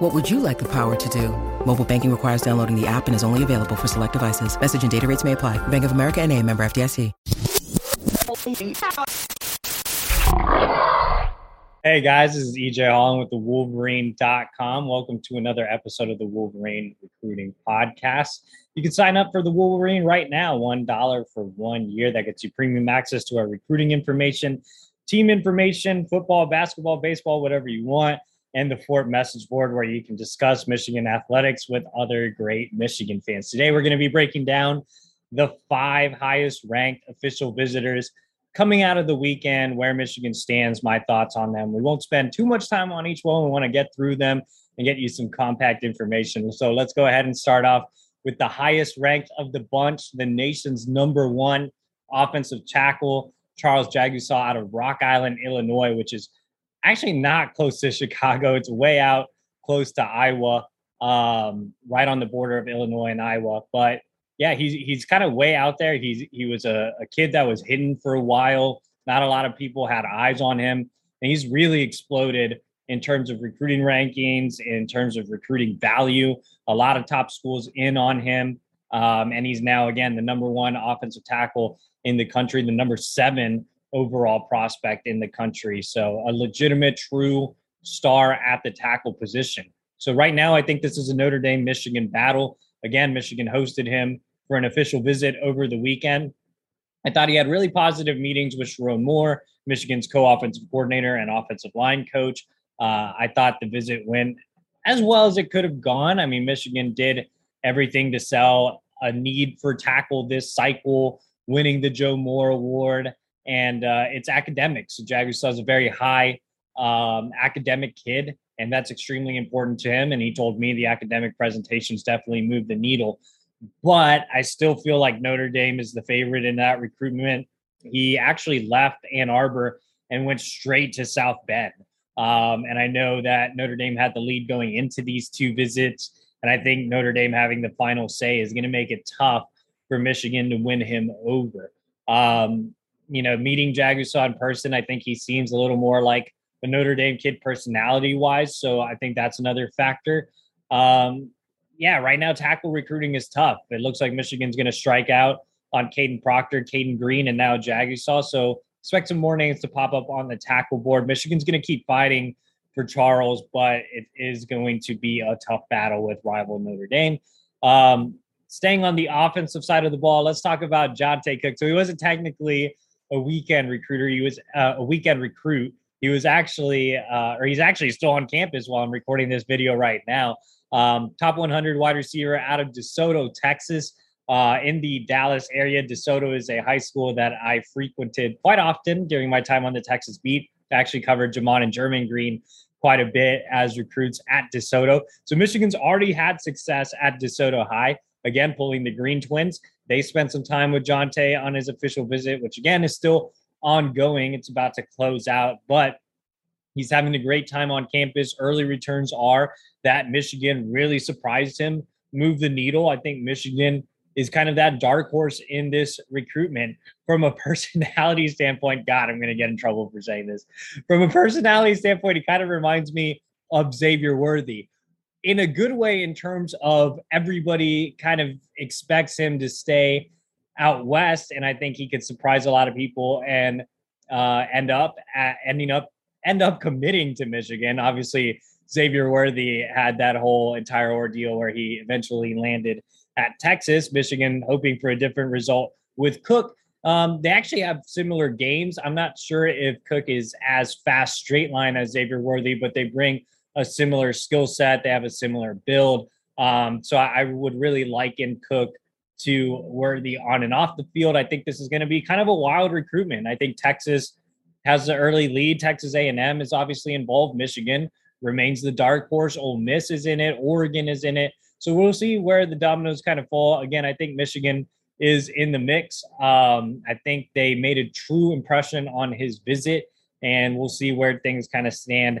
What would you like the power to do? Mobile banking requires downloading the app and is only available for select devices. Message and data rates may apply. Bank of America and a member FDIC. Hey guys, this is EJ Holland with the Wolverine.com. Welcome to another episode of the Wolverine Recruiting Podcast. You can sign up for the Wolverine right now, $1 for one year. That gets you premium access to our recruiting information, team information, football, basketball, baseball, whatever you want, and the Fort message board where you can discuss Michigan athletics with other great Michigan fans. Today, we're going to be breaking down the five highest ranked official visitors coming out of the weekend, where Michigan stands, my thoughts on them. We won't spend too much time on each one. We want to get through them and get you some compact information. So let's go ahead and start off with the highest ranked of the bunch, the nation's number one offensive tackle, Charles Jagusah out of Rock Island, Illinois, which is actually not close to Chicago. It's way out close to Iowa, um, right on the border of Illinois and Iowa. But yeah, he's he's kind of way out there. He's he was a, a kid that was hidden for a while. Not a lot of people had eyes on him, and he's really exploded in terms of recruiting rankings, in terms of recruiting value. A lot of top schools in on him, um, and he's now again the number one offensive tackle in the country, the number seven overall prospect in the country. So a legitimate, true star at the tackle position. So right now, I think this is a Notre Dame Michigan battle. Again, Michigan hosted him for an official visit over the weekend. I thought he had really positive meetings with Sherrone Moore, Michigan's co-offensive coordinator and offensive line coach. Uh, I thought the visit went as well as it could have gone. I mean, Michigan did everything to sell a need for tackle this cycle, winning the Joe Moore Award, and uh, it's academics. So Jagusah is a very high um, academic kid, and that's extremely important to him. And he told me the academic presentations definitely moved the needle but I still feel like Notre Dame is the favorite in that recruitment. He actually left Ann Arbor and went straight to South Bend. Um, and I know that Notre Dame had the lead going into these two visits. And I think Notre Dame having the final say is going to make it tough for Michigan to win him over. Um, you know, meeting Jagusah in person, I think he seems a little more like a Notre Dame kid personality wise. So I think that's another factor. Um, yeah, right now tackle recruiting is tough. It looks like Michigan's going to strike out on Kadyn Proctor, Cayden Green, and now Jagusah. So expect some more names to pop up on the tackle board. Michigan's going to keep fighting for Charles, but it is going to be a tough battle with rival Notre Dame. Um, staying on the offensive side of the ball, let's talk about Johntay Cook. So he wasn't technically a weekend recruiter; he was uh, a weekend recruit. He was actually, uh, or he's actually still on campus while I'm recording this video right now. Um, top 100 wide receiver out of DeSoto, Texas, uh, in the Dallas area. DeSoto is a high school that I frequented quite often during my time on the Texas beat. I actually covered Jamon and German Green quite a bit as recruits at DeSoto. So Michigan's already had success at DeSoto High. Again, pulling the Green Twins. They spent some time with Johntay on his official visit, which again is still ongoing. It's about to close out, but he's having a great time on campus. Early returns are that Michigan really surprised him, moved the needle. I think Michigan is kind of that dark horse in this recruitment from a personality standpoint. God, I'm going to get in trouble for saying this. From a personality standpoint, he kind of reminds me of Xavier Worthy in a good way in terms of everybody kind of expects him to stay out west and i think he could surprise a lot of people and uh, end up at, ending up end up committing to michigan obviously Xavier Worthy had that whole entire ordeal where he eventually landed at Texas, Michigan, hoping for a different result with Cook. Um, they actually have similar games. I'm not sure if Cook is as fast straight line as Xavier Worthy, but they bring a similar skill set. They have a similar build. Um, so I, I would really liken Cook to Worthy on and off the field. I think this is going to be kind of a wild recruitment. I think Texas has the early lead. Texas A&M is obviously involved. Michigan remains the dark horse. Ole Miss is in it. Oregon is in it. So we'll see where the dominoes kind of fall. Again, I think Michigan is in the mix. Um, I think they made a true impression on his visit, and we'll see where things kind of stand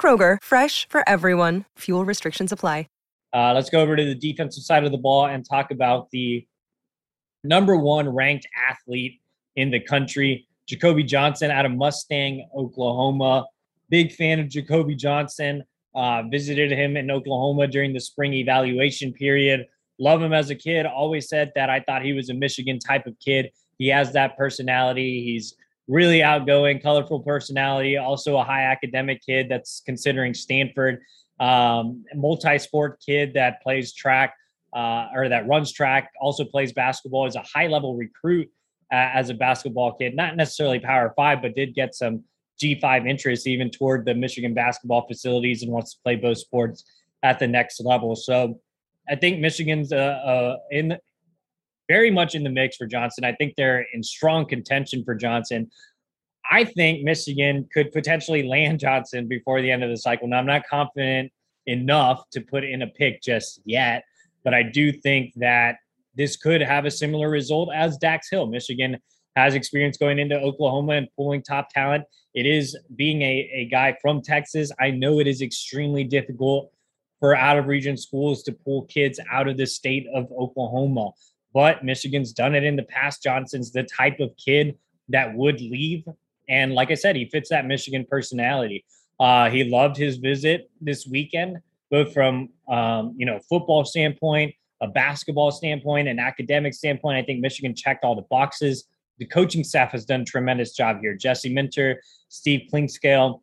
Kroger, fresh for everyone. Fuel restrictions apply. Uh, let's go over to the defensive side of the ball and talk about the number one ranked athlete in the country, Jacobe Johnson out of Mustang, Oklahoma. Big fan of Jacobe Johnson. Uh, visited him in Oklahoma during the spring evaluation period. Love him as a kid. Always said that I thought he was a Michigan type of kid. He has that personality. He's really outgoing, colorful personality. Also a high academic kid that's considering Stanford um, multi-sport kid that plays track uh, or that runs track, also plays basketball. Is a high-level recruit uh, as a basketball kid, not necessarily Power Five, but did get some G5 interest even toward the Michigan basketball facilities and wants to play both sports at the next level. So I think Michigan's uh, uh, in very much in the mix for Johnson. I think they're in strong contention for Johnson. I think Michigan could potentially land Johnson before the end of the cycle. Now, I'm not confident enough to put in a pick just yet, but I do think that this could have a similar result as Dax Hill. Michigan has experience going into Oklahoma and pulling top talent. It is being a, a guy from Texas. I know it is extremely difficult for out of region schools to pull kids out of the state of Oklahoma, but Michigan's done it in the past. Johnson's the type of kid that would leave and like I said, he fits that Michigan personality. Uh, he loved his visit this weekend, both from um, you know football standpoint, a basketball standpoint, an academic standpoint. I think Michigan checked all the boxes. The coaching staff has done a tremendous job here. Jesse Minter, Steve Clinkscale,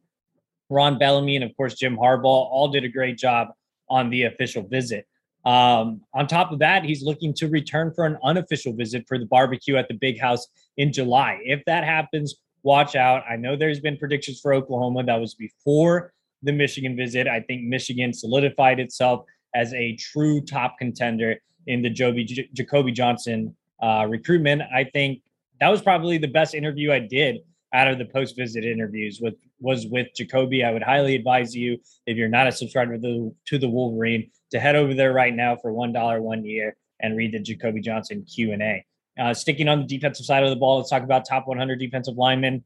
Ron Bellamy, and of course Jim Harbaugh all did a great job on the official visit. Um, on top of that, he's looking to return for an unofficial visit for the barbecue at the Big House in July. If that happens, watch out. I know there's been predictions for Oklahoma that was before the Michigan visit. I think Michigan solidified itself as a true top contender in the Joby, J- Jacobe Johnson uh, recruitment. I think that was probably the best interview I did out of the post visit interviews with was with Jacobe. I would highly advise you if you're not a subscriber to to the Wolverine to head over there right now for one dollar one year and read the Jacobe Johnson Q and A. Uh, sticking on the defensive side of the ball, let's talk about top 100 defensive linemen.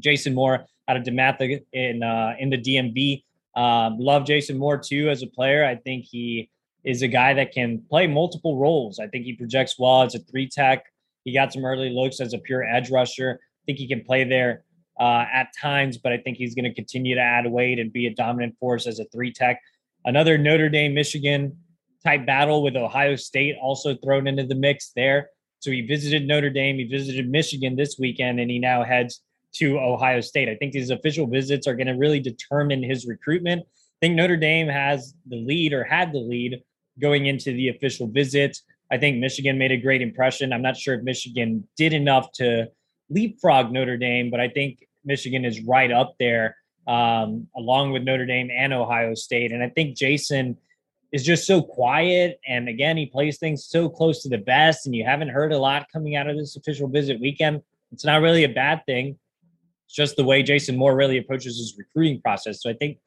Jason Moore out of DeMatha in uh, in the DMV. Um, love Jason Moore too as a player. I think he is a guy that can play multiple roles. I think he projects well as a three tech. He got some early looks as a pure edge rusher. I think he can play there uh, at times, but I think he's going to continue to add weight and be a dominant force as a three tech. Another Notre Dame Michigan type battle with Ohio State also thrown into the mix there. So he visited Notre Dame, he visited Michigan this weekend, and he now heads to Ohio State. I think these official visits are going to really determine his recruitment. I think Notre Dame has the lead or had the lead going into the official visit. I think Michigan made a great impression. I'm not sure if Michigan did enough to leapfrog Notre Dame, but I think Michigan is right up there um, along with Notre Dame and Ohio State. And I think Jason is just so quiet. And again, he plays things so close to the best, and you haven't heard a lot coming out of this official visit weekend. It's not really a bad thing. It's just the way Jason Moore really approaches his recruiting process. So I think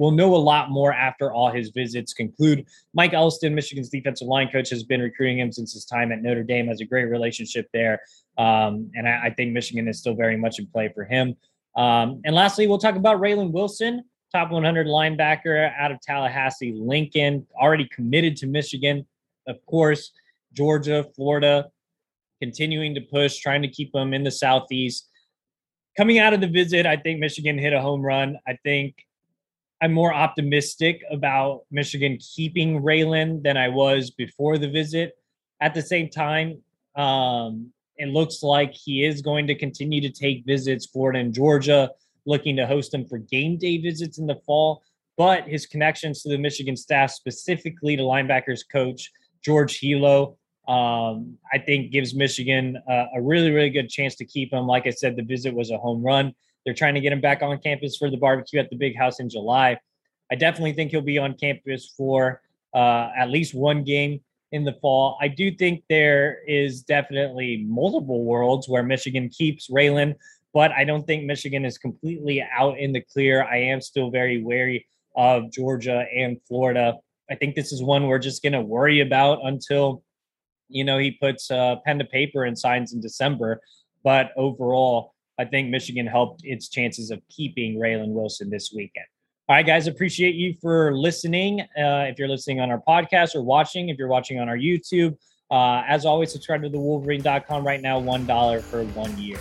we'll know a lot more after all his visits conclude. Mike Elston, Michigan's defensive line coach, has been recruiting him since his time at Notre Dame, has a great relationship there. Um, and I, I, think Michigan is still very much in play for him. Um, and lastly, we'll talk about Raylen Wilson top 100 linebacker out of Tallahassee, Lincoln, already committed to Michigan, of course, Georgia, Florida, continuing to push, trying to keep them in the Southeast. Coming out of the visit, I think Michigan hit a home run. I think I'm more optimistic about Michigan keeping Raylen than I was before the visit. At the same time, um, it looks like he is going to continue to take visits, Florida and Georgia looking to host him for game day visits in the fall. But his connections to the Michigan staff, specifically to linebackers coach George Helow, um, I think gives Michigan a, a really, really good chance to keep him. Like I said, the visit was a home run. They're trying to get him back on campus for the barbecue at the big house in July. I definitely think he'll be on campus for uh, at least one game in the fall. I do think there is definitely multiple worlds where Michigan keeps Raylen, but I don't think Michigan is completely out in the clear. I am still very wary of Georgia and Florida. I think this is one we're just going to worry about until you know he puts uh, pen to paper and signs in December. But overall, I think Michigan helped its chances of keeping Raylen Wilson this weekend. All right, guys, appreciate you for listening. Uh, if you're listening on our podcast or watching, if you're watching on our YouTube, uh, as always, subscribe to the Wolverine.com right now, $1 for one year.